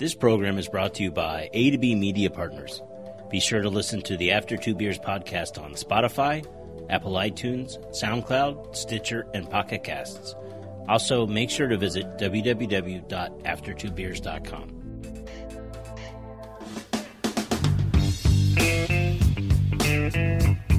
This program is brought to you by A to B Media Partners. Be sure to listen to the After Two Beers podcast on Spotify, Apple iTunes, SoundCloud, Stitcher, and Pocket Casts. Also, make sure to visit www.aftertwobeers.com.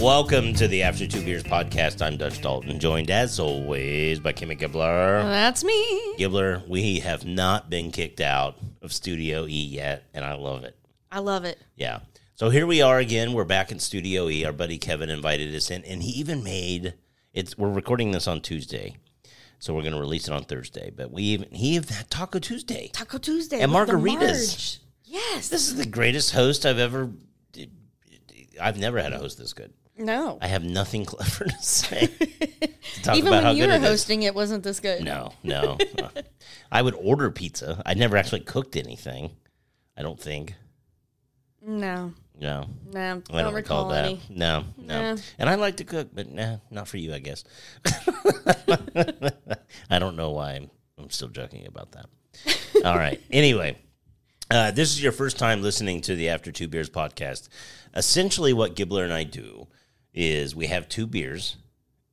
Welcome to the After Two Beers podcast. I'm Dutch Dalton, joined as always by Kimmy Gibbler. That's me. Gibbler, we have not been kicked out of Studio E yet, and I love it. I love it. Yeah. So here we are again. We're back in Studio E. Our buddy Kevin invited us in, and he even made it's. We're recording this on Tuesday, so we're going to release it on Thursday. But we even he even had Taco Tuesday. Taco Tuesday And with the margaritas. Marge. Yes. This is the greatest host I've ever. I've never had a host this good. No. I have nothing clever to say. to talk Even about how when you good were it hosting, it wasn't this good. No, no. I would order pizza. I never actually cooked anything. I don't think. No. No. No. I don't, don't recall recall that. No, no. And I like to cook, but nah, not for you, I guess. I don't know why I'm, I'm still joking about that. All right. Anyway, uh, this is your first time listening to the After Two Beers podcast. Essentially, what Gibbler and I do is we have two beers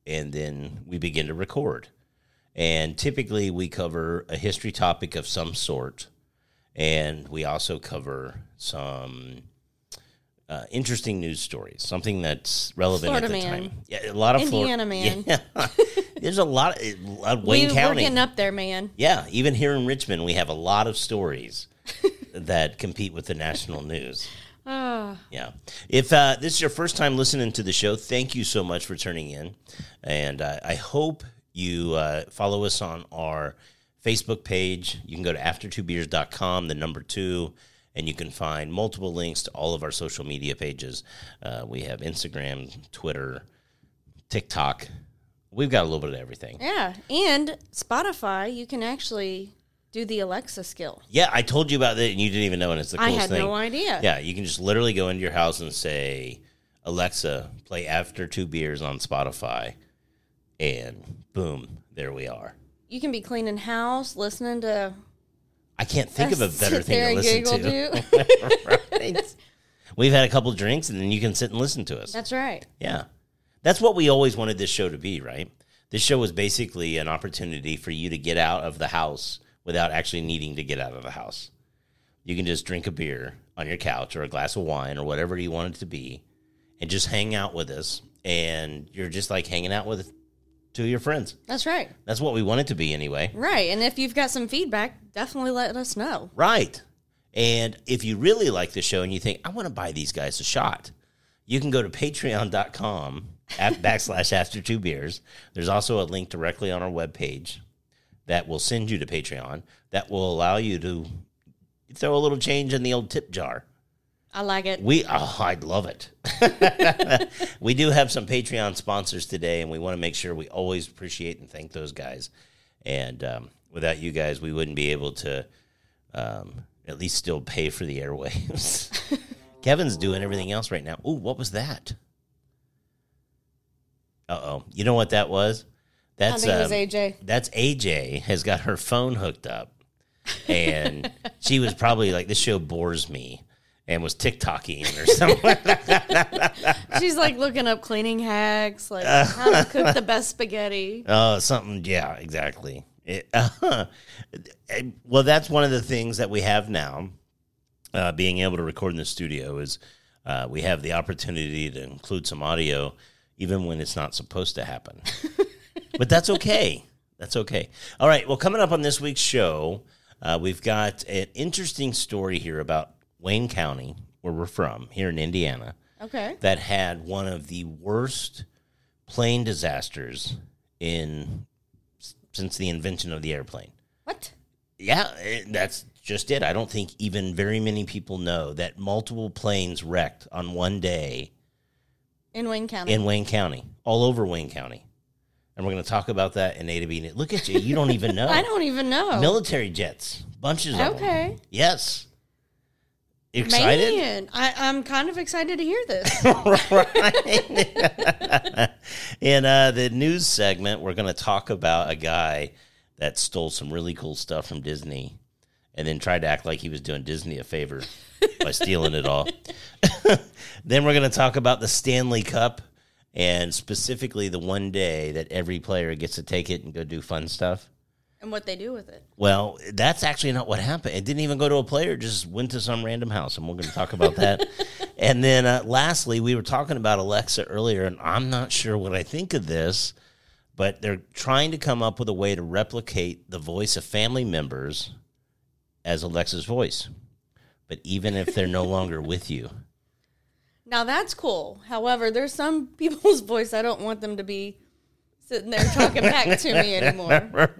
and then we begin to record. And typically, we cover a history topic of some sort. And we also cover some uh, interesting news stories, something that's relevant Florida at the man. time. Yeah, a lot of Flor- Indiana man. Yeah. There's a lot of uh, Wayne we, We're County. getting up there, man. Yeah, even here in Richmond, we have a lot of stories that compete with the national news. Yeah. If uh, this is your first time listening to the show, thank you so much for turning in. And uh, I hope you uh, follow us on our Facebook page. You can go to aftertwobeers.com, the number two, and you can find multiple links to all of our social media pages. Uh, we have Instagram, Twitter, TikTok. We've got a little bit of everything. yeah. And Spotify, you can actually do the Alexa skill. Yeah, I told you about that, and you didn't even know, and it's the I coolest had thing. no idea. Yeah, you can just literally go into your house and say, Alexa, play After Two Beers on Spotify. And boom, there we are. You can be cleaning house, listening to. I can't think of a better thing to listen to. to. right? We've had a couple drinks, and then you can sit and listen to us. That's right. Yeah. That's what we always wanted this show to be, right? This show was basically an opportunity for you to get out of the house without actually needing to get out of the house. You can just drink a beer on your couch or a glass of wine or whatever you want it to be and just hang out with us. And you're just like hanging out with two of your friends. That's right. That's what we want it to be anyway. Right. And if you've got some feedback, definitely let us know. Right. And if you really like the show and you think, I want to buy these guys a shot, you can go to patreon.com at backslash after two beers. There's also a link directly on our webpage that will send you to Patreon that will allow you to throw a little change in the old tip jar. I like it. We, oh, I'd love it. we do have some Patreon sponsors today, and we want to make sure we always appreciate and thank those guys. And um, without you guys, we wouldn't be able to um, at least still pay for the airwaves. Kevin's doing everything else right now. Ooh, what was that? Uh oh. You know what that was? That's think it was um, AJ. that's AJ has got her phone hooked up, and she was probably like, "This show bores me," and was TikToking or something. She's like looking up cleaning hacks, like how to cook the best spaghetti. Oh, something. Yeah, exactly. It, well, that's one of the things that we have now. Uh, being able to record in the studio is uh, we have the opportunity to include some audio, even when it's not supposed to happen. But that's okay. That's okay. All right. Well, coming up on this week's show, uh, we've got an interesting story here about Wayne County, where we're from, here in Indiana Okay. that had one of the worst plane disasters in since the invention of the airplane. What? Yeah, eh, that's just it. I don't think even very many people know that multiple planes wrecked on one day In Wayne County. in Wayne County, all over Wayne County. And we're going to talk about that in A to B. Look at you. You don't even know. I don't even know. Military jets, bunches of them. Okay. Yes. Excited? Man, I, I'm kind of excited to hear this. right. In uh, the news segment, we're going to talk about a guy that stole some really cool stuff from Disney and then tried to act like he was doing Disney a favor by stealing it all. then we're going to talk about the Stanley Cup and specifically the one day that every player gets to take it and go do fun stuff. And what they do with it. Well, that's actually not what happened. It didn't even go to a player; just went to some random house, and we're going to talk about that. and then, uh, lastly, we were talking about Alexa earlier, and I'm not sure what I think of this, but they're trying to come up with a way to replicate the voice of family members as Alexa's voice, but even if they're no longer with you. Now that's cool. However, there's some people's voice I don't want them to be sitting there talking back to me anymore.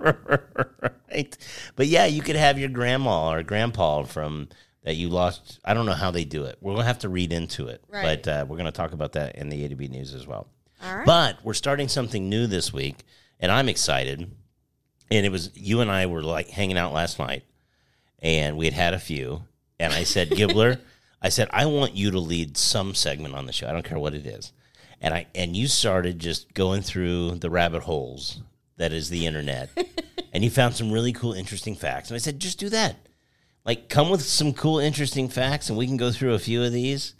right. But yeah, you could have your grandma or grandpa from that you lost. I don't know how they do it. We're gonna have to read into it, Right. but uh, we're gonna talk about that in the A to B news as well. All right. But we're starting something new this week, and I'm excited. And it was you and I were like hanging out last night, and we had had a few. And I said, Gibbler, I said I want you to lead some segment on the show. I don't care what it is. And I and you started just going through the rabbit holes that is the internet, and you found some really cool, interesting facts. And I said, just do that. Like, come with some cool, interesting facts, and we can go through a few of these.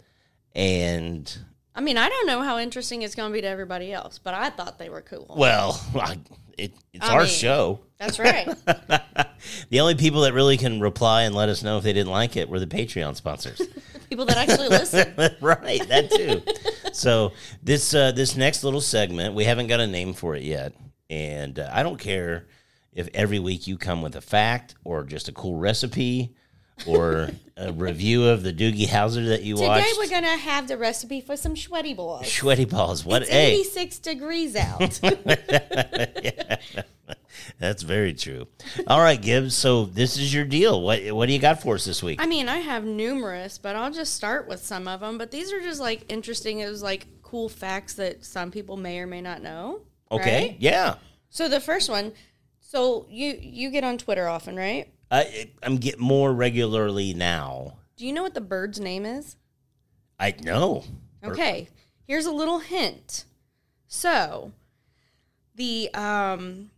And I mean, I don't know how interesting it's going to be to everybody else, but I thought they were cool. Well, I, it, it's I our mean- show. That's right. The only people that really can reply and let us know if they didn't like it were the Patreon sponsors. People that actually listen. right, that too. so this uh, this next little segment, we haven't got a name for it yet, and uh, I don't care if every week you come with a fact or just a cool recipe or a review of the Doogie Howser that you Today watched. Today we're going to have the recipe for some sweaty balls. Sweaty balls. What? It's Hey, 86 degrees out. that's very true. All right, Gibbs. So this is your deal. What what do you got for us this week? I mean, I have numerous, but I'll just start with some of them. But these are just like interesting. It was like cool facts that some people may or may not know. Okay. right? Yeah. So the first one. So you you get on Twitter often, right? I, I'm getting more regularly now. Do you know what the bird's name is? I know. Okay. Here's a little hint. So, the um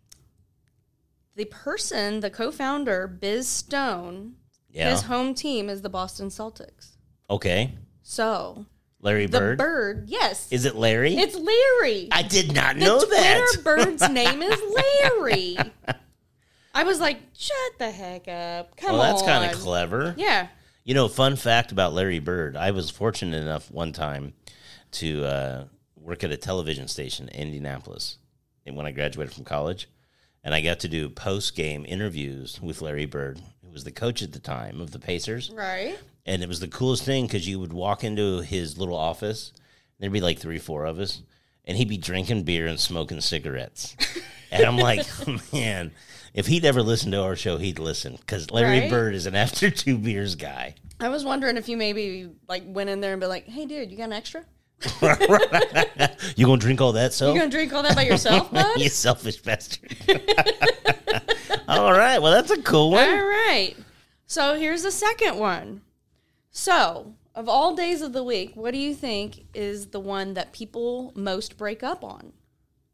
the person, the co-founder, Biz Stone, Yeah. his home team is the Boston Celtics. Okay. So, Larry the Bird. bird, yes. Is it Larry? it's Larry. I did not the know Twitter that. bird's name is Larry. I was like, shut the heck up. Come well, that's kind of clever. Yeah. You know, fun fact about Larry Bird. I was fortunate enough one time to uh, work at a television station in Indianapolis and when I graduated from college. And I got to do post game interviews with Larry Bird, who was the coach at the time of the Pacers. Right. And it was the coolest thing because you would walk into his little office, there'd be like three, four of us, and he'd be drinking beer and smoking cigarettes. and I'm like, man, if he'd ever listened to our show, he'd listen because Larry Right? Bird is an after two beers guy. I was wondering if you maybe like went in there and be like, "Hey, dude, you got an extra? You gonna drink all that, so You gonna drink all that by yourself, bud?" you selfish bastard. all right, well that's a cool one. All right. So here's the second one. So, of all days of the week, what do you think is the one that people most break up on?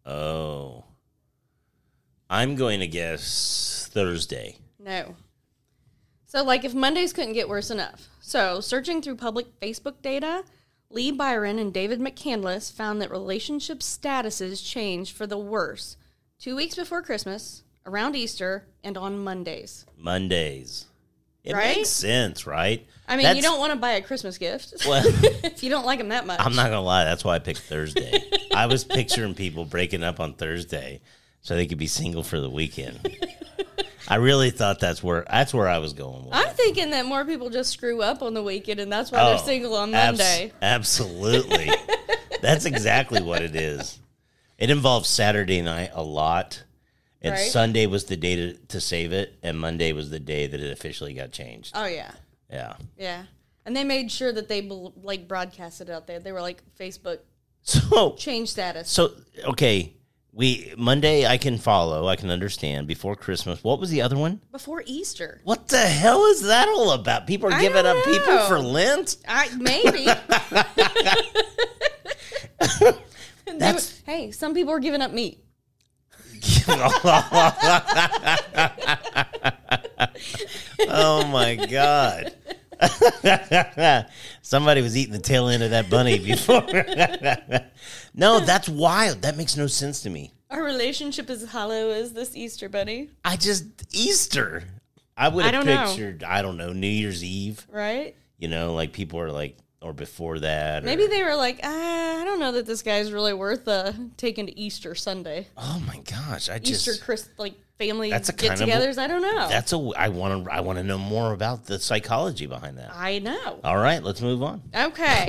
Oh, I'm going to guess Thursday. No. So, like, if Mondays couldn't get worse enough. So, searching through public Facebook data, Lee Byron and David McCandless found that relationship statuses changed for the worse two weeks before Christmas, around Easter, and on Mondays. Mondays. It Right? makes sense, right? I mean, you don't want to buy a Christmas gift Well, if you don't like them that much. I'm not gonna lie. That's why I picked Thursday. I was picturing people breaking up on Thursday so they could be single for the weekend. I really thought that's where that's where I was going. With. I'm thinking that more people just screw up on the weekend, and that's why they're Oh, single on abs- Monday. absolutely. That's exactly what it is. It involves Saturday night a lot. And Right. Sunday was the day to, to save it, and Monday was the day that it officially got changed. Oh yeah, Yeah. yeah. And they made sure that they like broadcasted out there. They were like Facebook So change status. so okay, we Monday I can follow, I can understand. Before Christmas, what was the other one? before Easter. What the hell is that all about? People are I giving up people for Lent? I maybe. That's- hey, some people are giving up meat. oh my god. Somebody was eating the tail end of that bunny before. no, that's wild. That makes no sense to me. Our relationship is hollow as this Easter bunny, I just Easter. I would I have don't know. pictured, I don't know, New Year's Eve. right? You know, like people are like, or before that. or- Maybe they were like, ah, I don't know that this guy's really worth uh, taking to Easter Sunday, Oh my gosh! I just Easter Chris like family That's a get-togethers. I don't know. that's a. I want to. I want to know more about the psychology behind that. I know. All right, let's move on. Okay.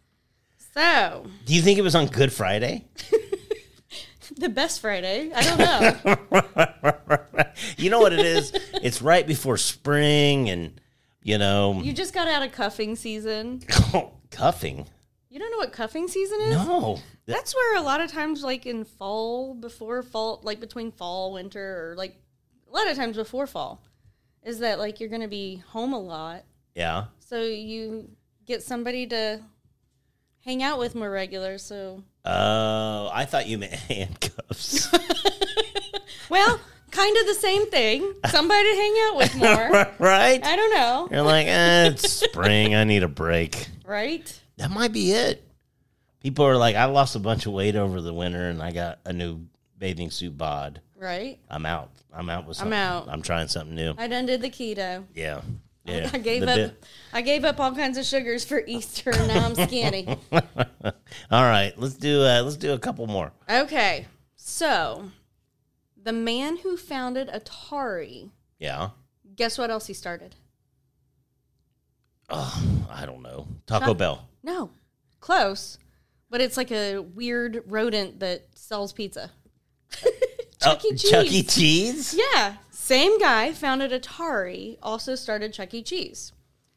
so Do you think it was on Good Friday? the best Friday. I don't know. you know what it is? it's right before spring, and you know, you just got out of cuffing season. Oh, cuffing. You don't know what cuffing season is? No, That's where a lot of times, like in fall, before fall, like between fall, winter, or like a lot of times before fall, is that like you're going to be home a lot. yeah. So you get somebody to hang out with more regular. So, Oh, I thought you meant handcuffs. well, kind of the same thing. Somebody to hang out with more. right? I don't know. You're like, eh, it's spring. I need a break. Right? That might be it. People are like, I lost a bunch of weight over the winter, and I got a new bathing suit bod. Right? I'm out. I'm out with I'm out. I'm trying something new. I done did the keto. Yeah. Yeah. I gave up. bit- I gave up all kinds of sugars for Easter, and now I'm skinny. All right, let's do uh, let's do a couple more. Okay, so the man who founded Atari, Yeah. guess what else he started? Oh, I don't know. Taco Chuck- Bell. No, close, but it's like a weird rodent that sells pizza. Chuck E. Oh, Cheese. Chuck E. Cheese. Yeah, same guy founded Atari, also started Chuck E. Cheese.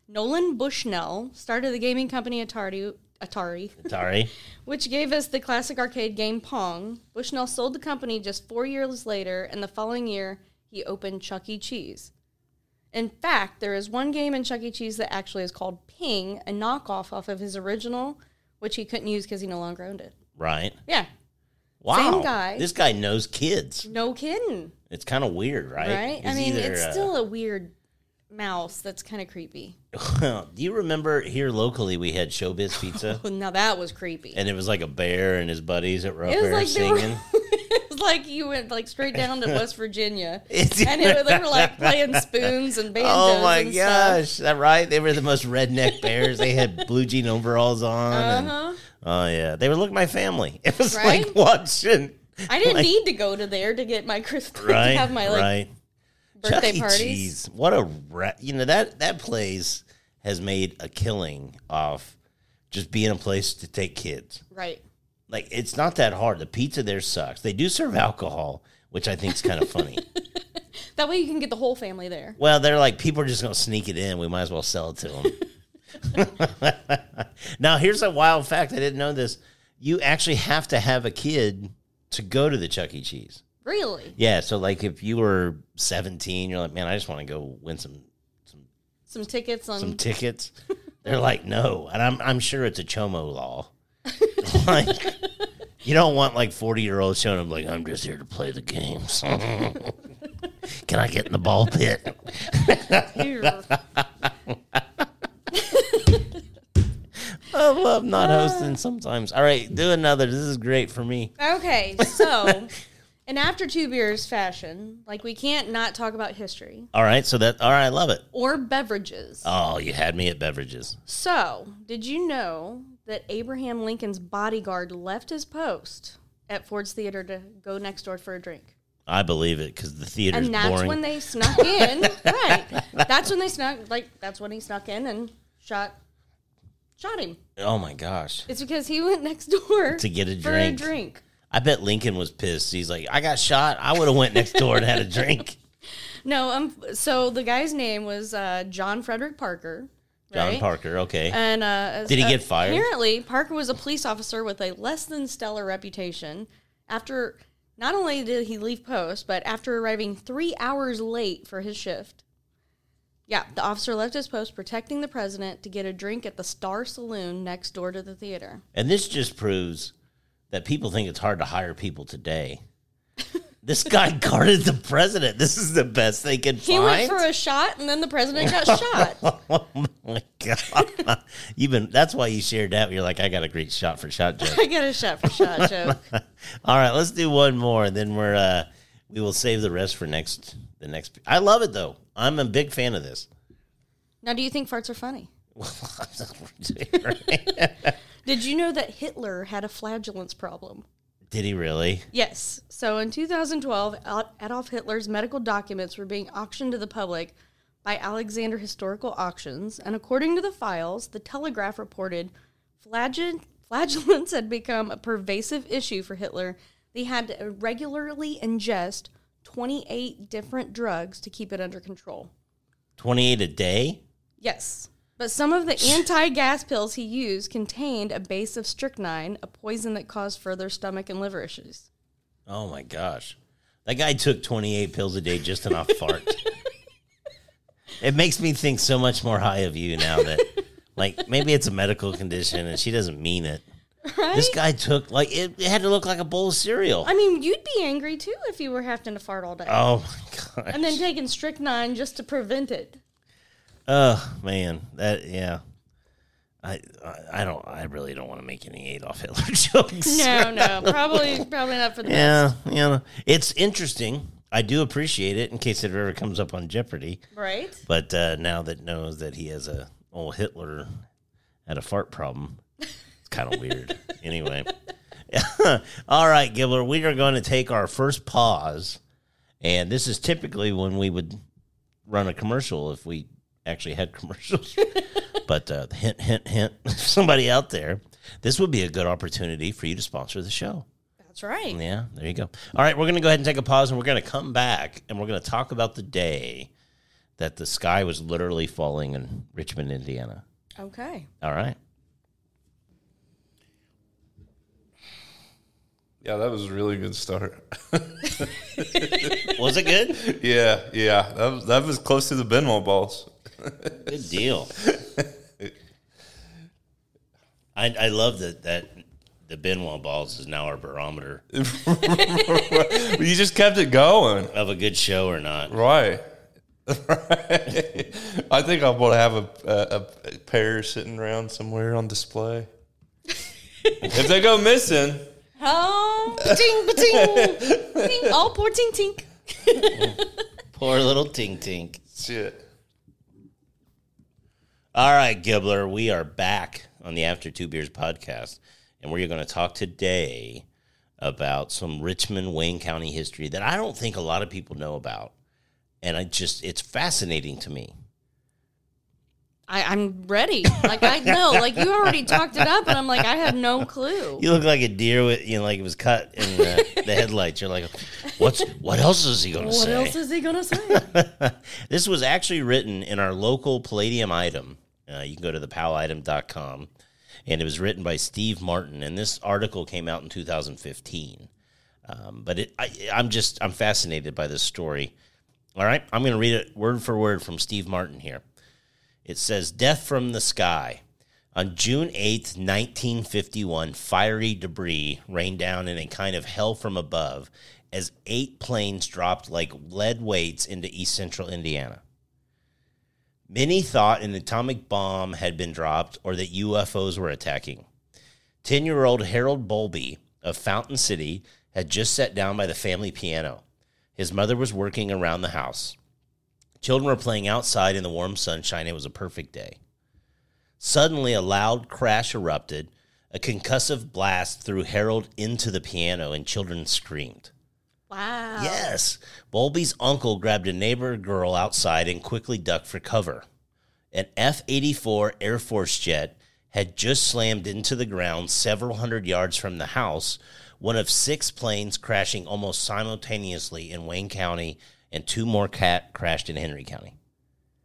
Nolan Bushnell started the gaming company Atari. Atari, Atari. which gave us the classic arcade game Pong. Bushnell sold the company just four years later, and the following year, he opened Chuck E. Cheese. In fact, there is one game in Chuck E. Cheese that actually is called Ping, a knockoff off of his original, which he couldn't use because he no longer owned it. Right. Yeah, Wow. guy. This guy knows kids. no kidding, It's kind of weird, right? right? I mean, either, it's uh, still a weird mouse that's kind of creepy. do you remember here locally we had Showbiz Pizza, now that was creepy. and it was like a bear and his buddies that were up It was there like were- singing. it was like you went like straight down to West Virginia, and it, they were like playing spoons and banjos. Oh my and stuff. gosh, that right? They were the most redneck bears. They had blue jean overalls on. Uh-huh. oh yeah, they were like my family. It was Right? like watching. I didn't like- need to go to there to get my Christmas Right, to have my like right. Birthday Chuck E. parties. Cheese. What a ra- you know that that place has made a killing off just being a place to take kids. Right. Like it's not that hard. The pizza there sucks. They do serve alcohol, which I think is kind of funny. That way you can get the whole family there. Well, they're like people are just going to sneak it in. We might as well sell it to them. now, here's a wild fact. I didn't know this. You actually have to have a kid to go to the Chuck E. Cheese. Really? Yeah, so like if you were 17, you're like, man, I just want to go win some Some Some tickets on some tickets. They're like, no, and I'm I'm sure it's a chomo law. like, you don't want like 40 year olds showing up like, I'm just here to play the games. Can I get in the ball pit? Oh, I'm not hosting sometimes. All right, do another. This is great for me. Okay, so in after two beers fashion, like we can't not talk about history All right, so that all right, I love it. or beverages. Oh, you had me at beverages. So, did you know that Abraham Lincoln's bodyguard left his post at Ford's Theater to go next door for a drink? I believe it because the theater's and that's boring. when they snuck in. right. That's when they snuck like that's when he snuck in and shot shot him. oh my gosh, It's because he went next door To get a for drink. a drink. I bet Lincoln was pissed. He's like, I got shot. I would have went next door and had a drink. No, um so the guy's name was uh, John Frederick Parker. John right? Parker. Okay. And uh, Did he uh, get fired? Apparently, Parker was a police officer with a less than stellar reputation. After not only did he leave post, but after arriving three hours late for his shift. Yeah, the officer left his post protecting the president to get a drink at the Star Saloon next door to the theater. And this just proves that people think it's hard to hire people today. This guy guarded the president. This is the best they could He find. went for a shot, and then the president got shot. oh my god! You've been. That's why you shared that. You're like, I got a great shot for shot joke. I got a shot for shot joke. All right, let's do one more, and then we're uh we will save the rest for next the next. I love it though. I'm a big fan of this. Now, do you think farts are funny? Did you know that Hitler had a flatulence problem? Did he really? Yes. So in 2012, Adolf Hitler's medical documents were being auctioned to the public by Alexander Historical Auctions, and according to the files, the Telegraph reported flagell- flagellants had become a pervasive issue for Hitler. They had to regularly ingest 28 different drugs to keep it under control. Twenty eight a day. Yes. But some of the anti gas pills he used contained a base of strychnine, a poison that caused further stomach and liver issues. Oh my gosh, that guy took twenty eight pills a day just enough fart. it makes me think so much more high of you now that, like, maybe it's a medical condition and she doesn't mean it. Right? This guy took like it, it had to look like a bowl of cereal. I mean, you'd be angry too if you were having to fart all day. oh my god. and then taking strychnine just to prevent it. Oh man, that yeah. I I- don't I really don't want to make any Adolf Hitler jokes. No, no, probably, probably not for the Yeah, yeah. It's interesting. I do appreciate it in case it ever comes up on Jeopardy. Right? But uh, now that knows that he has a old Hitler had a fart problem, it's kind of weird. Anyway, all right, Gibbler, we are going to take our first pause, and this is typically when we would run a commercial if we actually had commercials. but uh, hint, hint, hint, somebody out there, this would be a good opportunity for you to sponsor the show. That's right. Yeah, there you go. All right, we're going to go ahead and take a pause and we're going to come back and we're going to talk about the day that the sky was literally falling in Richmond, Indiana. Okay. All right. Yeah, that was a really good start. Was it good? yeah, yeah, that was, that was close to the Ben Wa balls. Good deal. I, I love that that the Ben Wa balls is now our barometer you just kept it going, of a good show or not. right? Right. I think I want to have a, a, a pair sitting around somewhere on display. if they go missing, Oh, ting, ting, ting. Oh, poor ting, tink. Poor little Tink Tink. shit. All right, Gibbler, we are back on the After Two Beers podcast, and we're going to talk today about some Richmond, Wayne County history that I don't think a lot of people know about. And I just, it's fascinating to me. I, I'm ready. Like I know, like you already talked it up, and I'm like, I have no clue. You look like a deer with, you know, like it was cut in the, the headlights. You're like, what's, what else is he going to What say? What else is he gonna say? this was actually written in our local Palladium item. Uh, you can go to the thepalitem.com. And it was written by Steve Martin. And this article came out in 2015. Um, but it, I, I'm just, I'm fascinated by this story. All right. I'm going to read it word for word from Steve Martin here. It says, Death from the Sky. On June 8th, 1951, fiery debris rained down in a kind of hell from above as eight planes dropped like lead weights into east central Indiana. Many thought an atomic bomb had been dropped or that UFOs were attacking. 10 year old Harold Bolby of Fountain City had just sat down by the family piano. His mother was working around the house. Children were playing outside in the warm sunshine. It was a perfect day. Suddenly, a loud crash erupted. A concussive blast threw Harold into the piano, and children screamed. Wow. Yes. Bolby's uncle grabbed a neighbor girl outside and quickly ducked for cover. An F 84 Air Force jet had just slammed into the ground several hundred yards from the house, one of six planes crashing almost simultaneously in Wayne County, and two more cat crashed in Henry County.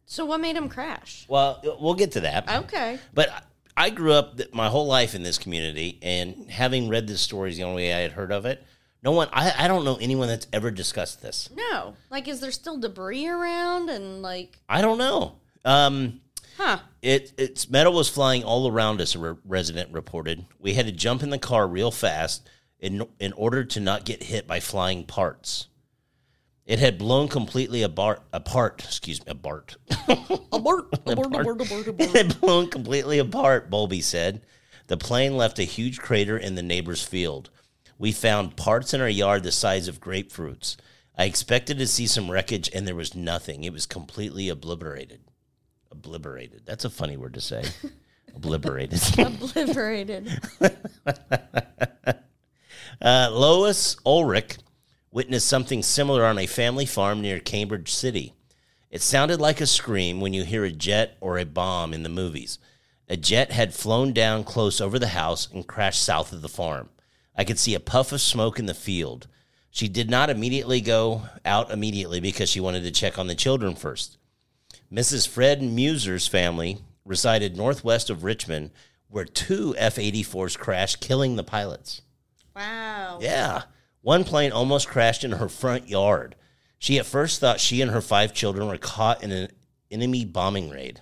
So what made them crash? Well, we'll get to that. Okay. But I grew up my whole life in this community, and having read this story is the only way I had heard of it. No one, I, I don't know anyone that's ever discussed this. No. Like, is there still debris around? And like, I don't know. Um, huh? it its metal was flying all around us. A re- resident reported. We had to jump in the car real fast in in order to not get hit by flying parts. It had blown completely apart. Apart, excuse me, apart. Abort, abort, abort, abort, it had blown completely apart. Bowlby said. The plane left a huge crater in the neighbor's field. We found parts in our yard the size of grapefruits. I expected to see some wreckage, and there was nothing. It was completely obliterated. Obliterated. That's a funny word to say. obliterated. Obliterated. Uh, Lois Ulrich witnessed something similar on a family farm near Cambridge City. It sounded like a scream when you hear a jet or a bomb in the movies. A jet had flown down close over the house and crashed south of the farm. I could see a puff of smoke in the field. She did not immediately go out immediately because she wanted to check on the children first. Mrs. Fred Muser's family resided northwest of Richmond, where two F 84s crashed, killing the pilots. Wow. Yeah. One plane almost crashed in her front yard. She at first thought she and her five children were caught in an enemy bombing raid.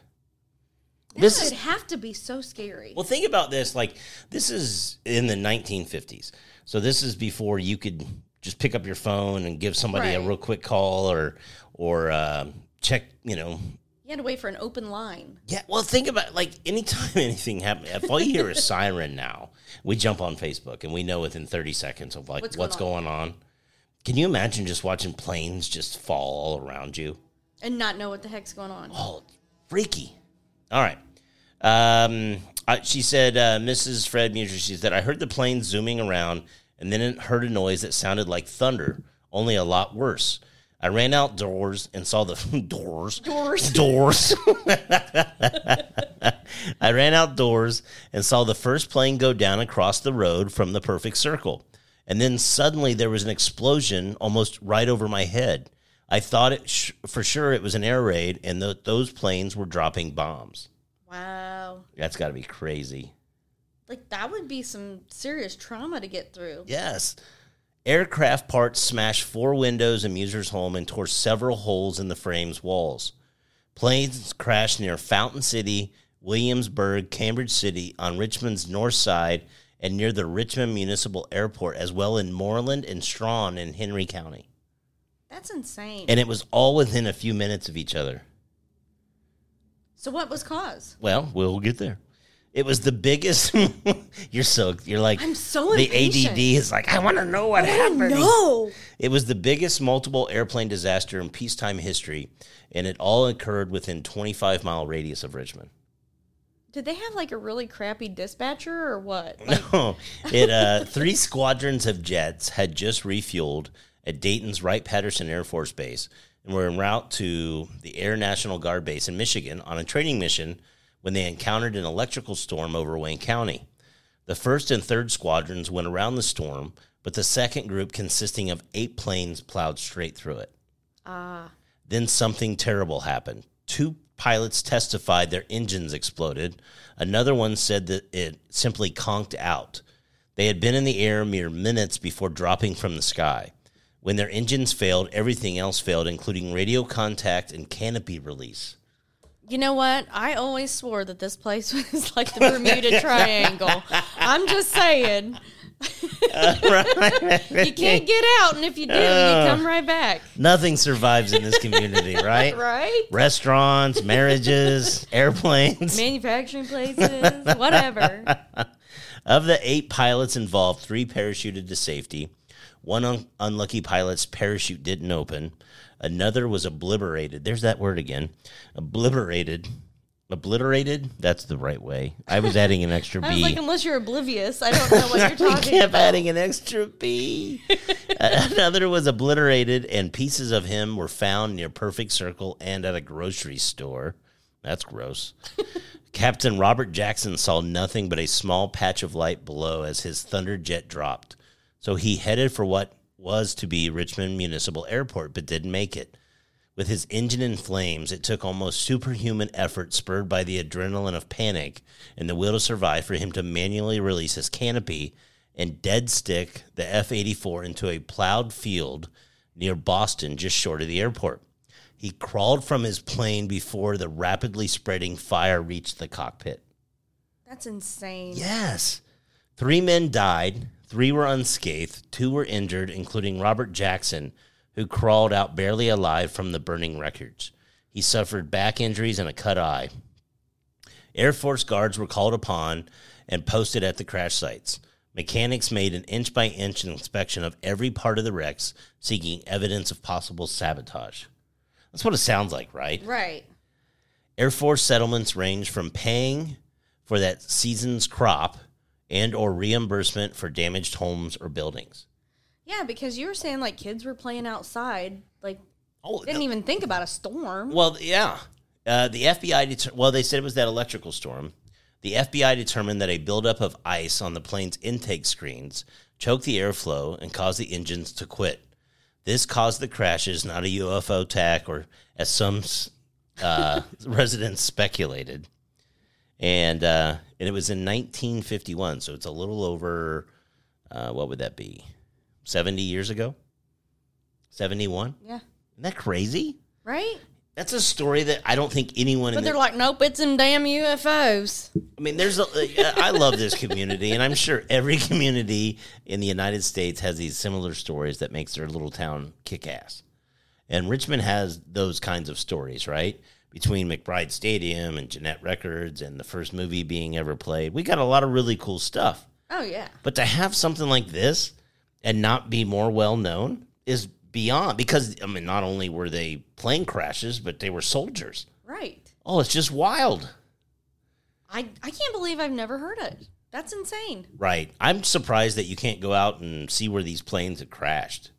This This would is have to be so scary. well, think about this. Like, this is in the 1950s. So, this is before you could just pick up your phone and give somebody a real quick call or, or uh, check, you know. You had to wait for an open line. Yeah, well, think about like anytime anything happens, if all you hear is siren now, we jump on Facebook and we know within 30 seconds of like What's what's, going going on. Can you imagine just watching planes just fall all around you? And not know what the heck's going on. Oh, freaky. All right. Um, I, she said, uh, Mrs. Fred Muser, she said, I heard the plane zooming around and then it heard a noise that sounded like thunder, only a lot worse. I ran outdoors and saw the doors. Doors. Doors. I ran outdoors and saw the first plane go down across the road from the perfect circle. And then suddenly there was an explosion almost right over my head. I thought it sh- for sure it was an air raid and th- those planes were dropping bombs. Wow. That's got to be crazy. Like that would be some serious trauma to get through. Yes. Aircraft parts smashed four windows in Muser's home and tore several holes in the frame's walls. Planes crashed near Fountain City, Williamsburg, Cambridge City, on Richmond's north side, and near the Richmond Municipal Airport, as well in Mooreland and Straughn in Henry County. That's insane. And it was all within a few minutes of each other. so what was cause? Well, we'll get there. It was the biggest. you're so you're like I'm so the impatient. ADD is like I want to know what happened. No. It was the biggest multiple airplane disaster in peacetime history, and it all occurred within 25 mile radius of Richmond. Did they have like a really crappy dispatcher or what? No, it uh, three squadrons of jets had just refueled at Dayton's Wright Patterson Air Force Base and were en route to the Air National Guard base in Michigan on a training mission when they encountered an electrical storm over Wayne County. The first and third squadrons went around the storm, but the second group, consisting of eight planes, plowed straight through it. Ah. Then something terrible happened. Two pilots testified their engines exploded. Another one said that it simply conked out. They had been in the air mere minutes before dropping from the sky. When their engines failed, everything else failed, including radio contact and canopy release. You know what? I always swore that this place was like the Bermuda Triangle. I'm just saying. you can't get out, and if you do, you come right back. Nothing survives in this community, right? Right? Restaurants, marriages, airplanes. Manufacturing places, whatever. Of the eight pilots involved, three parachuted to safety. One un- unlucky pilot's parachute didn't open. Another was obliterated. There's that word again. Obliterated. Obliterated? That's the right way. I was adding an extra I was B. like, unless you're oblivious, I don't know what you're talking kept about. adding an extra B. Another was obliterated, and pieces of him were found near Perfect Circle and at a grocery store. That's gross. Captain Robert Jackson saw nothing but a small patch of light below as his Thunderjet dropped. So he headed for what was to be Richmond Municipal Airport, but didn't make it. With his engine in flames, it took almost superhuman effort, spurred by the adrenaline of panic and the will to survive, for him to manually release his canopy and dead stick the F 84 into a plowed field near Boston, just short of the airport. He crawled from his plane before the rapidly spreading fire reached the cockpit. That's insane. Yes. Three men died, three were unscathed, two were injured, including Robert Jackson, who crawled out barely alive from the burning wreckage. He suffered back injuries and a cut eye. Air Force guards were called upon and posted at the crash sites. Mechanics made an inch by inch inspection of every part of the wrecks, seeking evidence of possible sabotage. That's what it sounds like, right? Right. Air Force settlements range from paying for that season's crop and or reimbursement for damaged homes or buildings. Yeah, because you were saying like kids were playing outside, like Oh, didn't even think about a storm. Well, yeah. Uh, the FBI, det- well, they said it was that electrical storm. The FBI determined that a buildup of ice on the plane's intake screens choked the airflow and caused the engines to quit. This caused the crashes, not a UFO attack, or as some uh, residents speculated. And uh, and uh, it was in 1951, so it's a little over, uh, what would that be, 70 years ago? 71? Yeah. Isn't that crazy? Right? That's a story that I don't think anyone. But they're the, like, nope, it's them damn UFOs. I mean, there's. A, I love this community, and I'm sure every community in the United States has these similar stories that makes their little town kick ass. And Richmond has those kinds of stories, right? Between McBride Stadium and Gennett Records and the first movie being ever played, we got a lot of really cool stuff. Oh yeah. But to have something like this and not be more well known is beyond because I mean, not only were they plane crashes, but they were soldiers. Right. Oh, it's just wild. I I can't believe I've never heard it. That's insane. Right. I'm surprised that you can't go out and see where these planes have crashed.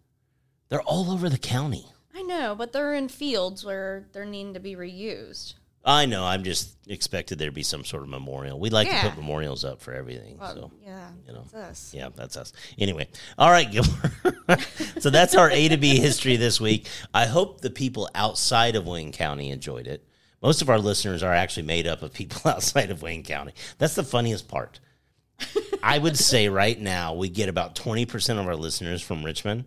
They're all over the county. I know, but they're in fields where they're needing to be reused. I know. I'm just expected there to be some sort of memorial. We like Yeah. to put memorials up for everything. Well, so yeah, you know. us. Yeah, that's us. Anyway, all right, Gilbert. so that's our A to B history this week. I hope the people outside of Wayne County enjoyed it. Most of our listeners are actually made up of people outside of Wayne County. That's the funniest part. I would say right now we get about 20% of our listeners from Richmond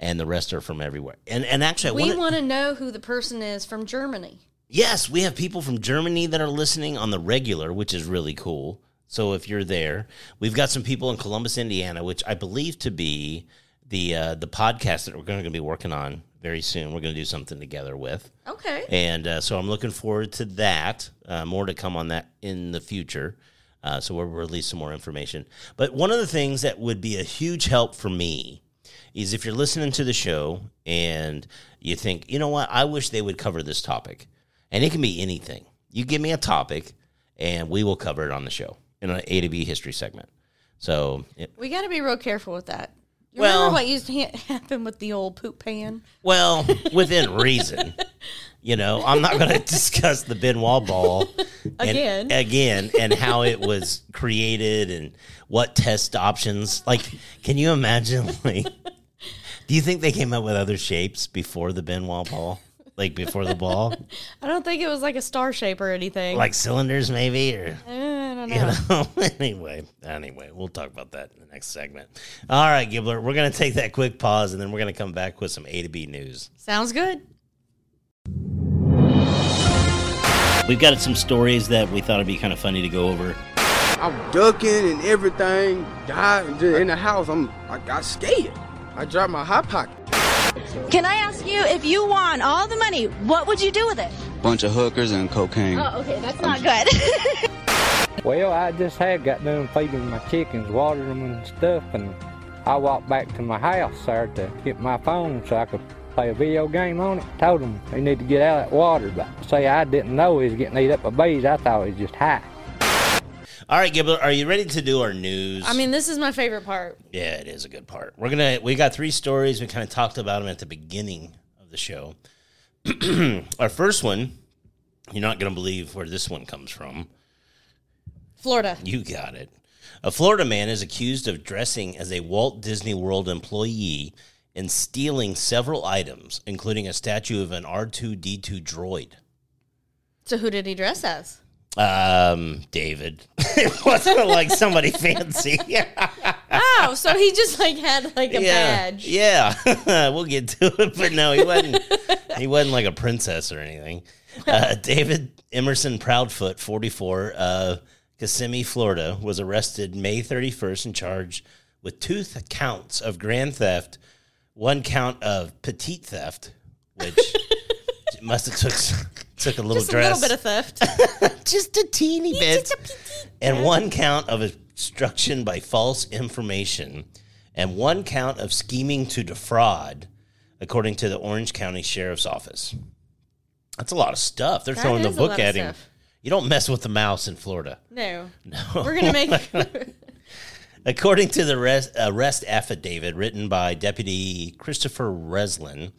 and the rest are from everywhere. And and actually I We wanna- know who the person is from Germany. Yes, we have people from Germany that are listening on the regular, which is really cool. So if you're there, we've got some people in Columbus, Indiana, which I believe to be the uh, the podcast that we're going to be working on very soon. We're going to do something together with, Okay. and uh, so I'm looking forward to that. Uh, more to come on that in the future. Uh, so we'll release some more information. But one of the things that would be a huge help for me is if you're listening to the show and you think, you know what, I wish they would cover this topic. And it can be anything. You give me a topic and we will cover it on the show in an A to B history segment. So, it, We got to be real careful with that. You Well- remember what used to ha- happen with the old poop pan? well, within reason. You know, I'm not going to discuss the Ben Wa ball and- Again. again, and how it was created and what test options. Like, can you imagine? Like, do you think they came up with other shapes before the Ben Wa ball? Like before the ball, I don't think it was like a star shape or anything. like cylinders, maybe, or Eh, I don't know. you know. anyway, anyway, we'll talk about that in the next segment. All right, Gibbler, we're going to take that quick pause, and then we're going to come back with some A to B news. Sounds good. We've got some stories that we thought it'd be kind of funny to go over. I'm ducking and everything. Died in the house. I'm I got scared. I dropped my hot pocket. Can I ask you if you won all the money, what would you do with it? bunch of hookers and cocaine. Oh, okay, that's not good. Well, I just had got done feeding my chickens, watering them and stuff, and I walked back to my house there to get my phone so I could play a video game on it. Told them they need to get out of that water, but say I didn't know he was getting eat up by bees. I thought he was just high. All right, Gibbler, are you ready to do our news? I mean, this is my favorite part. Yeah, it is a good part. We're gonna we got three stories. We kind of talked about them at the beginning of the show. Our first one, you're not gonna believe where this one comes from. Florida. You got it. A Florida man is accused of dressing as a Walt Disney World employee and stealing several items, including a statue of an R2D2 droid. So who did he dress as? Um, David. it wasn't like somebody fancy. Oh, so he just like had like a yeah, badge. Yeah, we'll get to it, but no, he wasn't. he wasn't like a princess or anything. Uh, David Emerson Proudfoot, forty-four, uh, Kissimmee, Florida, was arrested May thirty-first and charged with two th- counts of grand theft one count of petit theft, which must have took took a little Just a little bit of theft. just a teeny bit, and one count of obstruction by false information, and one count of scheming to defraud, according to the Orange County Sheriff's Office. That's a lot of stuff. They're That throwing the is a lot book at him. stuff. You don't mess with the mouse in Florida. No. no, We're going to make. According to the arrest, uh, arrest affidavit written by Deputy Christopher Reslin,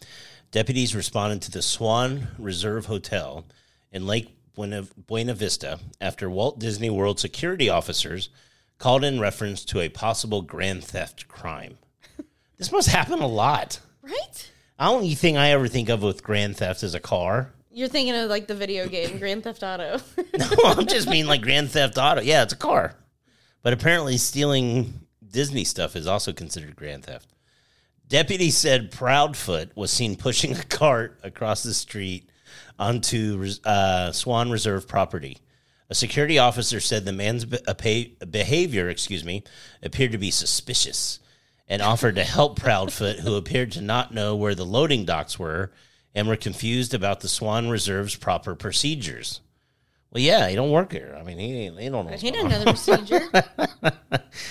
deputies responded to the Swan Reserve Hotel in Lake Buena, Buena Vista after Walt Disney World security officers called in reference to a possible grand theft crime. this must happen a lot. right? I only thing I ever think of with grand theft is a car. You're thinking of like the video game Grand Theft Auto. No, I'm just mean like Grand Theft Auto. Yeah, it's a car. But apparently stealing Disney stuff is also considered grand theft. Deputies said Proudfoot was seen pushing a cart across the street onto uh, Swan Reserve property. A security officer said the man's be- behavior, excuse me, appeared to be suspicious and offered to help Proudfoot, who appeared to not know where the loading docks were and were confused about the Swan Reserve's proper procedures. Well, yeah, he don't work here. I mean, he, he don't know. he didn't know the procedure.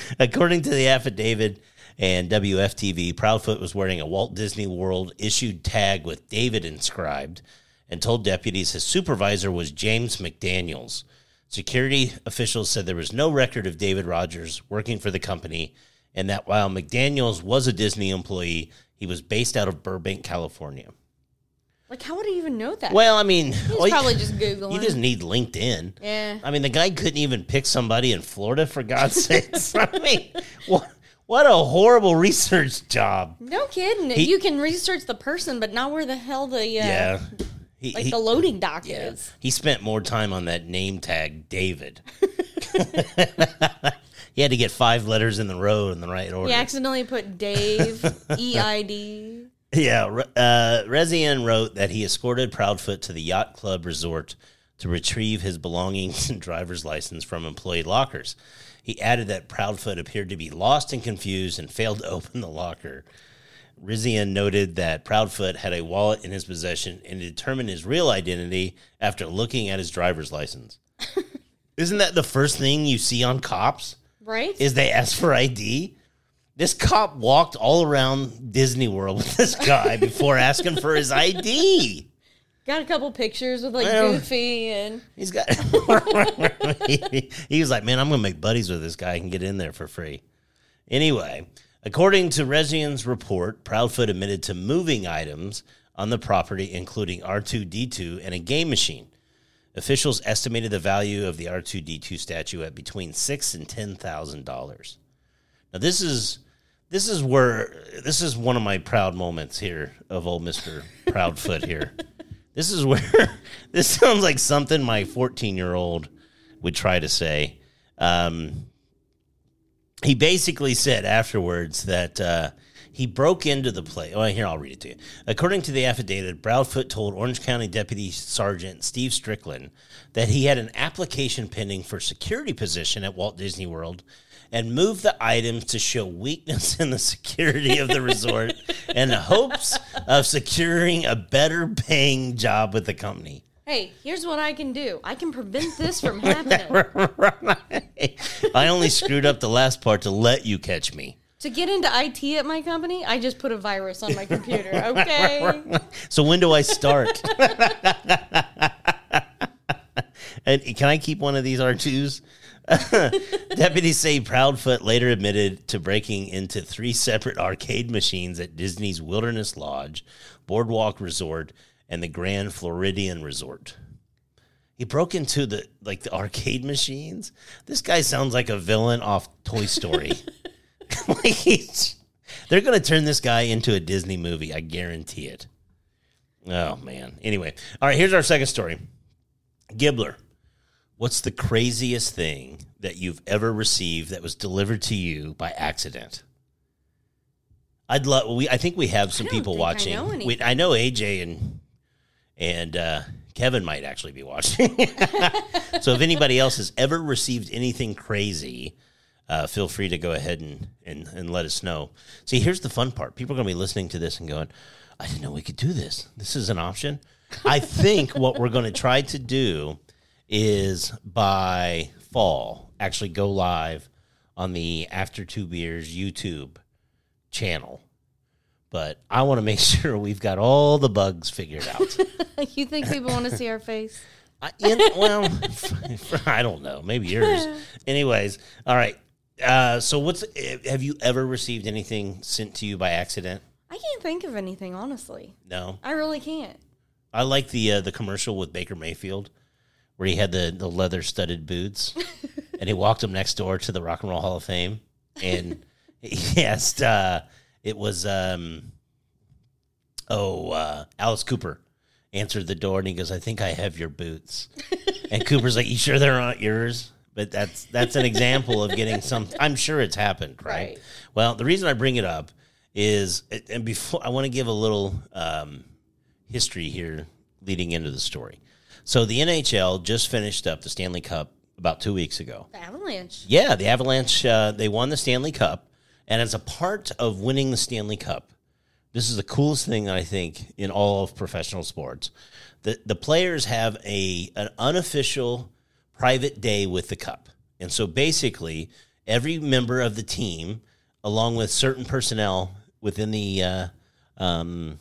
According to the affidavit and WFTV, Proudfoot was wearing a Walt Disney World issued tag with David inscribed and told deputies his supervisor was James McDaniels. Security officials said there was no record of David Rogers working for the company and that while McDaniels was a Disney employee, he was based out of Burbank, California. Like, how would he even know that? Well, I mean, He's well, you- probably just Googling. you just need LinkedIn. Yeah. I mean, the guy couldn't even pick somebody in Florida for God's sakes. I mean, what what a horrible research job. No kidding. He- you can research the person, but not where the hell the uh, Yeah. He, like he- the loading dock yeah. is. he spent more time on that name tag, David. he had to get five letters in the row in the right order. He accidentally put Dave E I D. Yeah, uh, Rezian wrote that he escorted Proudfoot to the Yacht Club Resort to retrieve his belongings and driver's license from employee lockers. He added that Proudfoot appeared to be lost and confused and failed to open the locker. Rizian noted that Proudfoot had a wallet in his possession and determined his real identity after looking at his driver's license. Isn't that the first thing you see on cops? Right? is they ask for ID. This cop walked all around Disney World with this guy before asking for his ID. Got a couple pictures with like Well- Goofy and He's got. he, he was like, "Man, I'm gonna make buddies with this guy and get in there for free." Anyway, according to Rezian's report, Proudfoot admitted to moving items on the property, including R2D2 and a game machine. Officials estimated the value of the R2D2 statue at between six and ten thousand dollars. Now, this is this is where this is one of my proud moments here of old Mister Proudfoot here. This is where this sounds like something my 14 year old would try to say. Um, he basically said afterwards that uh, he broke into the place. Well, here, I'll read it to you. According to the affidavit, Proudfoot told Orange County Deputy Sergeant Steve Strickland that he had an application pending for security position at Walt Disney World and move the items to show weakness in the security of the resort and the hopes of securing a better paying job with the company. hey, here's what I can do. I can prevent this from happening. I only screwed up the last part to let you catch me. to get into IT at my company, I just put a virus on my computer. Okay. So when do I start? and can I keep one of these R2s? Deputies say Proudfoot later admitted to breaking into three separate arcade machines at Disney's Wilderness Lodge, Boardwalk Resort, and the Grand Floridian Resort. He broke into the like the arcade machines. This guy sounds like a villain off Toy Story. like they're going to turn this guy into a Disney movie. I guarantee it. Oh man. Anyway, all right. Here's our second story. Gibbler, what's the craziest thing that you've ever received that was delivered to you by accident? I'd love. We I think we have some people think I watching. know We. I know AJ and and uh, Kevin might actually be watching. so if anybody else has ever received anything crazy, uh, feel free to go ahead and, and, and let us know. See, here's the fun part. People are going to be listening to this and going, I didn't know we could do this. This is an option. I think what we're going to try to do is by fall actually go live on the After Two Beers YouTube channel. But I want to make sure we've got all the bugs figured out. you think people want to see our face? I, in, well, I don't know. Maybe yours. Anyways, all right. Uh, so, what's have you ever received anything sent to you by accident? I can't think of anything, honestly. No. I really can't. I like the uh, the commercial with Baker Mayfield, where he had the the leather studded boots, and he walked him next door to the Rock and Roll Hall of Fame, and he asked, uh, it was um, oh uh, Alice Cooper answered the door, and he goes, "I think I have your boots," and Cooper's like, "You sure they're not yours?" But that's that's an example of getting some. I'm sure it's happened, right? Right. Well, the reason I bring it up is, and before I want to give a little um, history here leading into the story. So the NHL just finished up the Stanley Cup about two weeks ago. The Avalanche. Yeah, the Avalanche uh, they won the Stanley Cup, and as a part of winning the Stanley Cup, this is the coolest thing I think in all of professional sports. The the players have a an unofficial private day with the cup, and so basically every member of the team, along with certain personnel within the uh, um,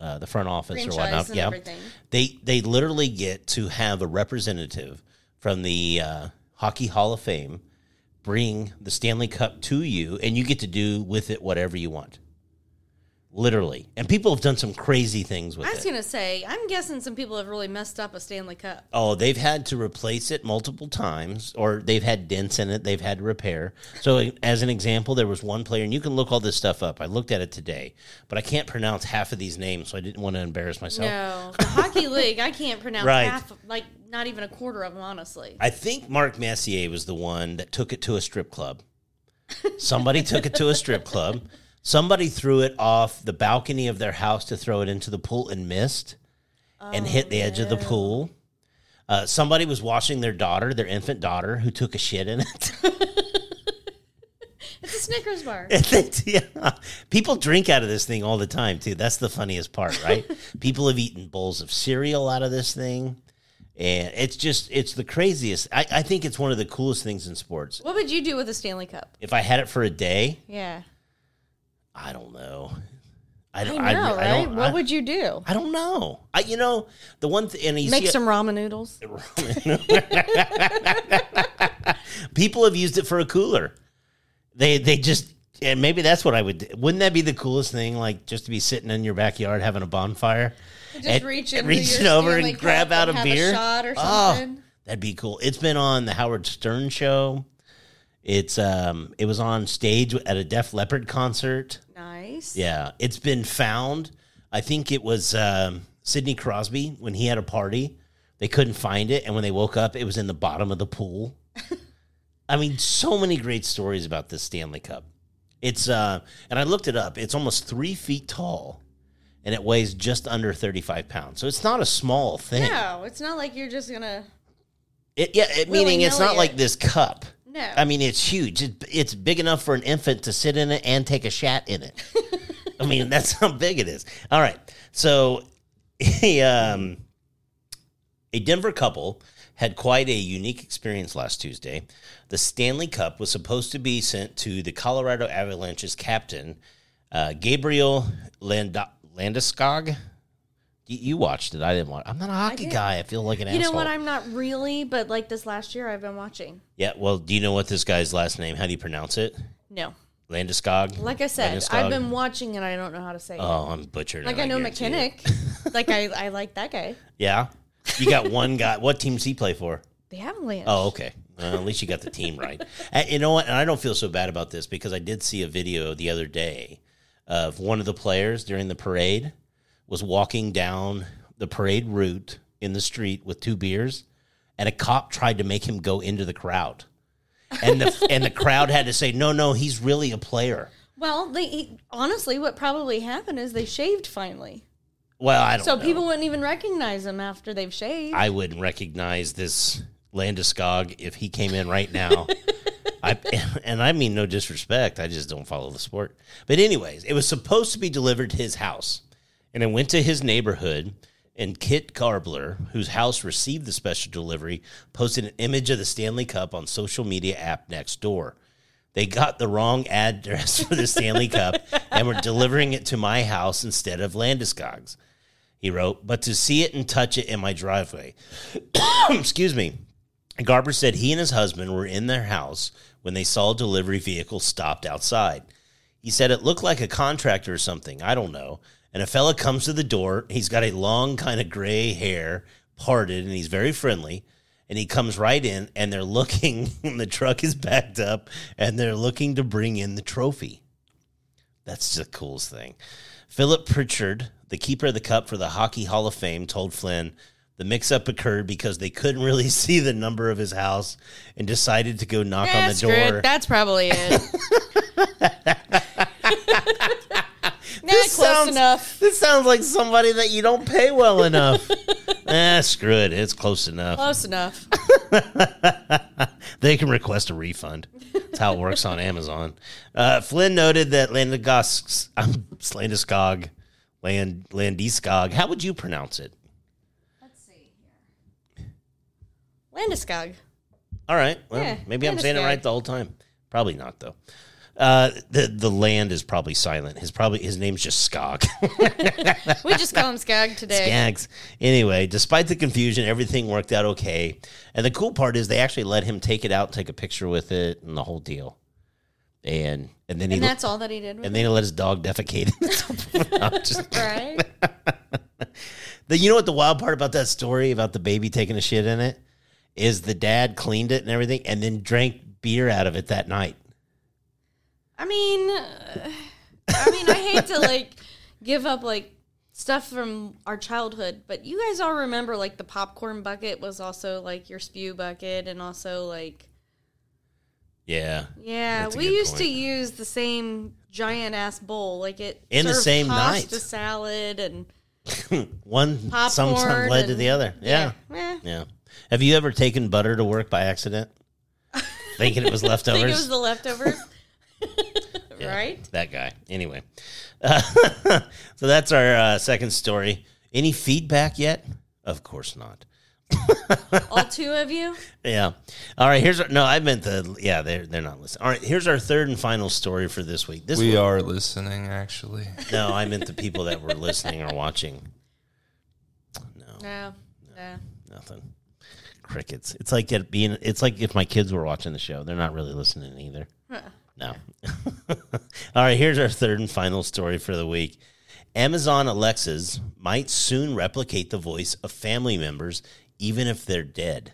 uh, the front office or whatnot, yeah, everything. they they literally get to have a representative from the uh, Hockey Hall of Fame bring the Stanley Cup to you, and you get to do with it whatever you want. Literally, and people have done some crazy things with it. I was going to say, I'm guessing some people have really messed up a Stanley Cup. Oh, they've had to replace it multiple times, or they've had dents in it. They've had to repair. So, as an example, there was one player, and you can look all this stuff up. I looked at it today, but I can't pronounce half of these names, so I didn't want to embarrass myself. No, the hockey league, I can't pronounce Right. half, like not even a quarter of them, honestly. I think Mark Messier was the one that took it to a strip club. Somebody took it to a strip club. Somebody threw it off the balcony of their house to throw it into the pool and missed and hit the edge of the pool. Uh, somebody was washing their daughter, their infant daughter, who took a shit in it. It's a Snickers bar. They- yeah. People drink out of this thing all the time, too. That's the funniest part, right? People have eaten bowls of cereal out of this thing. And it's just, it's the craziest. I, I think it's one of the coolest things in sports. What would you do with a Stanley Cup? If I had it for a day, Yeah. I don't know. I I don't know, I, I right? don't, what would you do? I don't know. I you know the one thing and you Make some ramen noodles. people have used it for a cooler. They they just and maybe that's what I would. do. Wouldn't that be the coolest thing? Like just to be sitting in your backyard having a bonfire, Just and- reach and into reach your over and grab out and a beer, shot or Oh, something. that'd be cool. It's been on the Howard Stern show. It's um it was on stage at a Def Leppard concert. Nice. Yeah, it's been found. I think it was um, Sidney Crosby when he had a party. They couldn't find it, and when they woke up, it was in the bottom of the pool. I mean, so many great stories about this Stanley Cup. It's uh, and I looked it up. It's almost three feet tall, and it weighs just under thirty-five pounds. So it's not a small thing. No, it's not like you're just gonna. It, yeah, it, meaning it's not Willy-nilly like this cup. No. I mean, it's huge. It, it's big enough for an infant to sit in it and take a shat in it. I mean, that's how big it is. All right. So, a, um, a Denver couple had quite a unique experience last Tuesday. The Stanley Cup was supposed to be sent to the Colorado Avalanche's captain, uh, Gabriel Landa- Landeskog. You, you watched it. I didn't watch. I'm not a hockey did. guy. I feel like an You know what? I'm not really, but like this last year, I've been watching. Yeah, well, do you know what this guy's last name? How do you pronounce it? No, Landeskog? like I said, Landeskog? I've been watching and I don't know how to say it. Oh, I'm butchering Like it. I know. McKinnick. like I, I like that guy. Yeah? You got one guy. What team does he play for? The Avalanche. Oh, okay. Well, at least you got the team right. And you know what? And I don't feel so bad about this because I did see a video the other day of one of the players during the parade was walking down the parade route in the street with two beers, and a cop tried to make him go into the crowd. And the and the crowd had to say, "No, no, he's really a player." Well, they he- honestly, what probably happened is they shaved finally, Well, I don't so know. people wouldn't even recognize him after they've shaved. I wouldn't recognize this Landeskog if he came in right now. I, and I mean no disrespect. I just don't follow the sport. But anyways, it was supposed to be delivered to his house, and it went to his neighborhood. And Kit Garber, whose house received the special delivery, posted an image of the Stanley Cup on social media app Nextdoor. They got the wrong address for the Stanley Cup and were delivering it to my house instead of Landeskog's. He wrote, but to see it and touch it in my driveway. Excuse me. Garber said he and his husband were in their house when they saw a delivery vehicle stopped outside. He said it looked like a contractor or something. I don't know. And a fella comes to the door. He's got a long kind of gray hair, parted, and he's very friendly. And he comes right in, and they're looking, the truck is backed up, and they're looking to bring in the trophy. That's the coolest thing. Philip Pritchard, the keeper of the cup for the Hockey Hall of Fame, told Flynn the mix up occurred because they couldn't really see the number of his house and decided to go knock on the screw it. door. That's probably it. nah, This close sounds- enough. This sounds like somebody that you don't pay well enough. eh, screw it. It's close enough. Close enough. they can request a refund. That's how it works on Amazon. Uh, Flynn noted that Landeskog, um, Landeskog, Land, Landeskog, how would you pronounce it? Let's see here. Landeskog. All right. Well, Yeah, maybe I'm saying it right the whole time. Probably not though. Uh, the the land is probably silent. His probably his name's just Skog. We just call him Skag today. Skags. Anyway, despite the confusion, everything worked out okay. And the cool part is they actually let him take it out, take a picture with it, and the whole deal. And and then he And that's all that he did with and then he let his dog defecate. Just- it, right? the, you know what the wild part about that story about the baby taking a shit in it is the dad cleaned it and everything, and then drank beer out of it that night. I mean, uh, I mean, I hate to like give up like stuff from our childhood, but you guys all remember like the popcorn bucket was also like your spew bucket, and also like Yeah. yeah, we used to use the same giant ass bowl, like it In the same pasta night. salad and One some, some Popcorn led to the other. Yeah. yeah. Yeah. Have you ever taken butter to work by accident? Thinking it was leftovers? think it was the leftovers, right? that guy. Anyway. so that's our uh, second story. Any feedback yet? Of course not. All two of you. Yeah. All right. Here's our, no. I meant the yeah. They're they're not listening. All right. Here's our third and final story for this week. This We one- are listening, actually. No, I meant the people that were listening or watching. No, No, no. nothing. Crickets. It's like it being. It's like if my kids were watching the show. They're not really listening either. No. All right. Here's our third and final story for the week. Amazon Alexas might soon replicate the voice of family members, even if they're dead.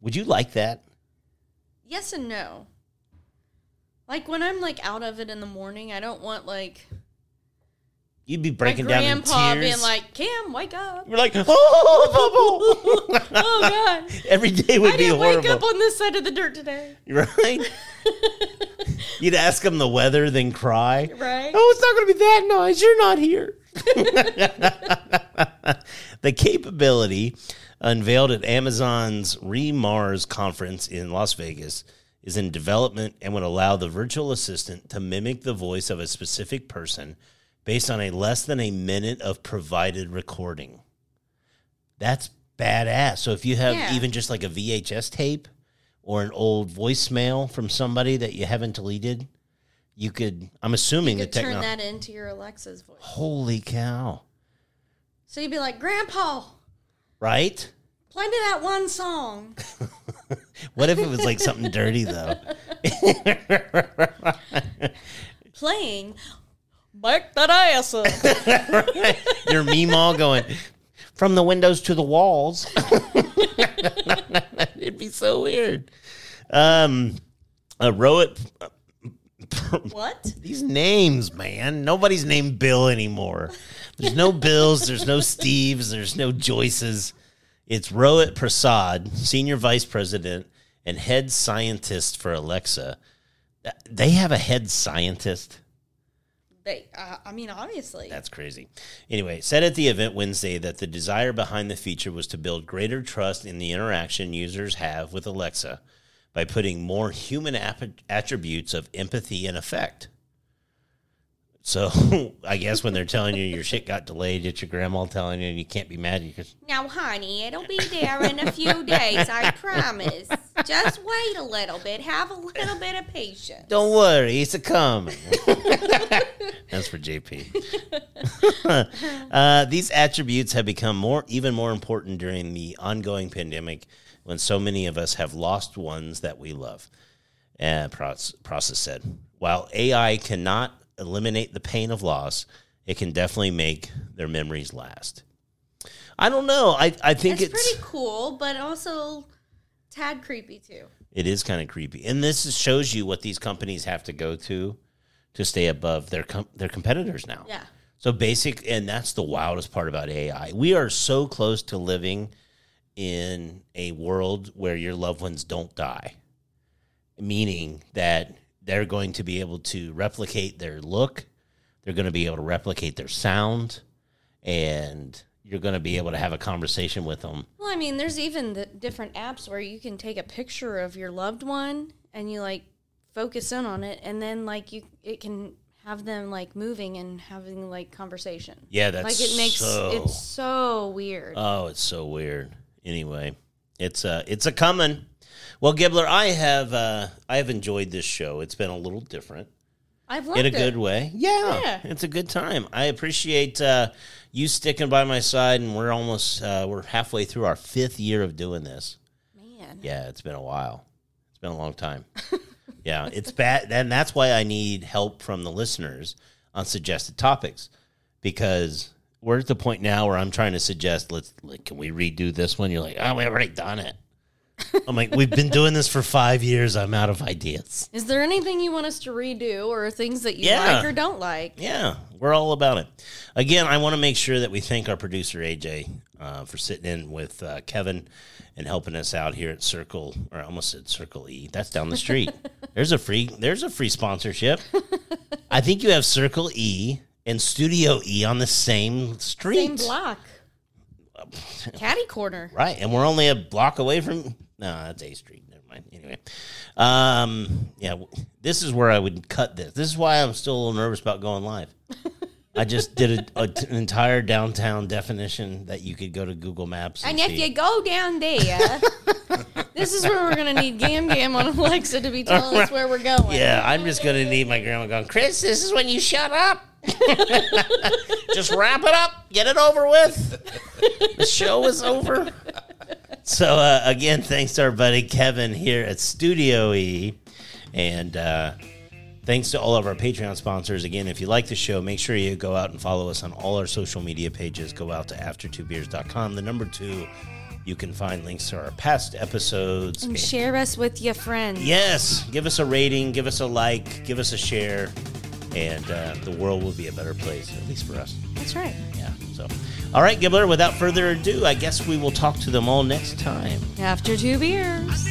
Would you like that? Yes and no. Like when I'm like out of it in the morning, I don't want like You'd be breaking down in tears. grandpa being like, "Cam, wake up!" You're like, oh, oh God, every day would I be didn't horrible. wake up on this side of the dirt today. right? You'd ask him the weather, then cry. Right? Oh, it's not going to be that nice. You're not here. the capability unveiled at Amazon's re:MARS conference in Las Vegas is in development and would allow the virtual assistant to mimic the voice of a specific person based on a less than a minute of provided recording. That's badass. So if you have Yeah. even just like a VHS tape or an old voicemail from somebody that you haven't deleted, you could. I'm assuming You the could turn that into your Alexa's voice. Holy cow! So you'd be like, "Grandpa, Right? play me that one song." What if it was like something dirty though? Playing, back that ass up. Your meemaw going from the windows to the walls. It'd be so weird. Um, Rowett. what? These names, man. Nobody's named Bill anymore. There's no Bills. There's no Steves. There's no Joyces. It's Rohit Prasad, senior vice president and head scientist for Alexa. They have a head scientist. They, uh, I mean, obviously. That's crazy. Anyway, said at the event Wednesday that the desire behind the feature was to build greater trust in the interaction users have with Alexa by putting more human attributes of empathy and effect. So I guess when they're telling you your shit got delayed, it's your grandma telling you you can't be mad because Now, honey, it'll be there in a few days, I promise. Just wait a little bit. Have a little bit of patience. don't worry, it's a coming. That's for JP. uh, these attributes have become more, even more important during the ongoing pandemic, when so many of us have lost ones that we love. Uh, Prasad said, while AI cannot eliminate the pain of loss, it can definitely make their memories last. I don't know. I, I think It's it's, pretty cool, but also tad creepy too. it is kind of creepy, and this is- shows you what these companies have to go to to stay above their com- their competitors now. Yeah. So basic, and that's the wildest part about AI. We are so close to living in a world where your loved ones don't die, meaning that they're going to be able to replicate their look, they're going to be able to replicate their sound, and you're going to be able to have a conversation with them. Well, I mean, there's even the different apps where you can take a picture of your loved one and you like focus in on it, and then like you, it can have them like moving and having like conversation. Yeah, that's like it makes so- it's so weird. Oh, it's so weird. Anyway, it's a it's a coming. Well, Gibbler, I have uh, I have enjoyed this show. It's been a little different. I've loved in a it. good way. Yeah, Yeah. it's a good time. I appreciate uh, you sticking by my side, and we're almost uh, we're halfway through our fifth year of doing this. Man, Yeah, it's been a while. It's been a long time. yeah, it's bad, and that's why I need help from the listeners on suggested topics because we're at the point now where I'm trying to suggest, let's like, can we redo this one? You're like, oh, we've already done it. I'm like, we've been doing this for five years. I'm out of ideas. is there anything you want us to redo, or things that you Yeah. like or don't like? Yeah, we're all about it. Again, I want to make sure that we thank our producer AJ uh, for sitting in with uh, Kevin and helping us out here at Circle, or I almost said Circle E. That's down the street. there's a free. There's a free sponsorship. I think you have Circle E and Studio E on the same street, Same block. Caddy corner. right? And we're only a block away from. No, that's A Street. Never mind. Anyway, um, yeah, w- this is where I would cut this. This is why I'm still a little nervous about going live. I just did a, a t- an entire downtown definition that you could go to Google Maps and, And if see. you go down there, this is where we're gonna need Gam Gam on Alexa to be telling us where we're going. yeah, I'm just gonna need my grandma going, Chris. This is when you shut up. just wrap it up, get it over with. The show is over. So uh, again, thanks to our buddy Kevin here at Studio E, and uh, thanks to all of our Patreon sponsors. Again, if you like the show, make sure you go out and follow us on all our social media pages. Go out to after2beers.com. The number two, you can find links to our past episodes. And share us with your friends. Yes, give us a rating, give us a like, give us a share, and uh, the world will be a better place, at least for us. That's right. Yeah. So, all right, Gibbler. Without further ado, I guess we will talk to them all next time. After two beers.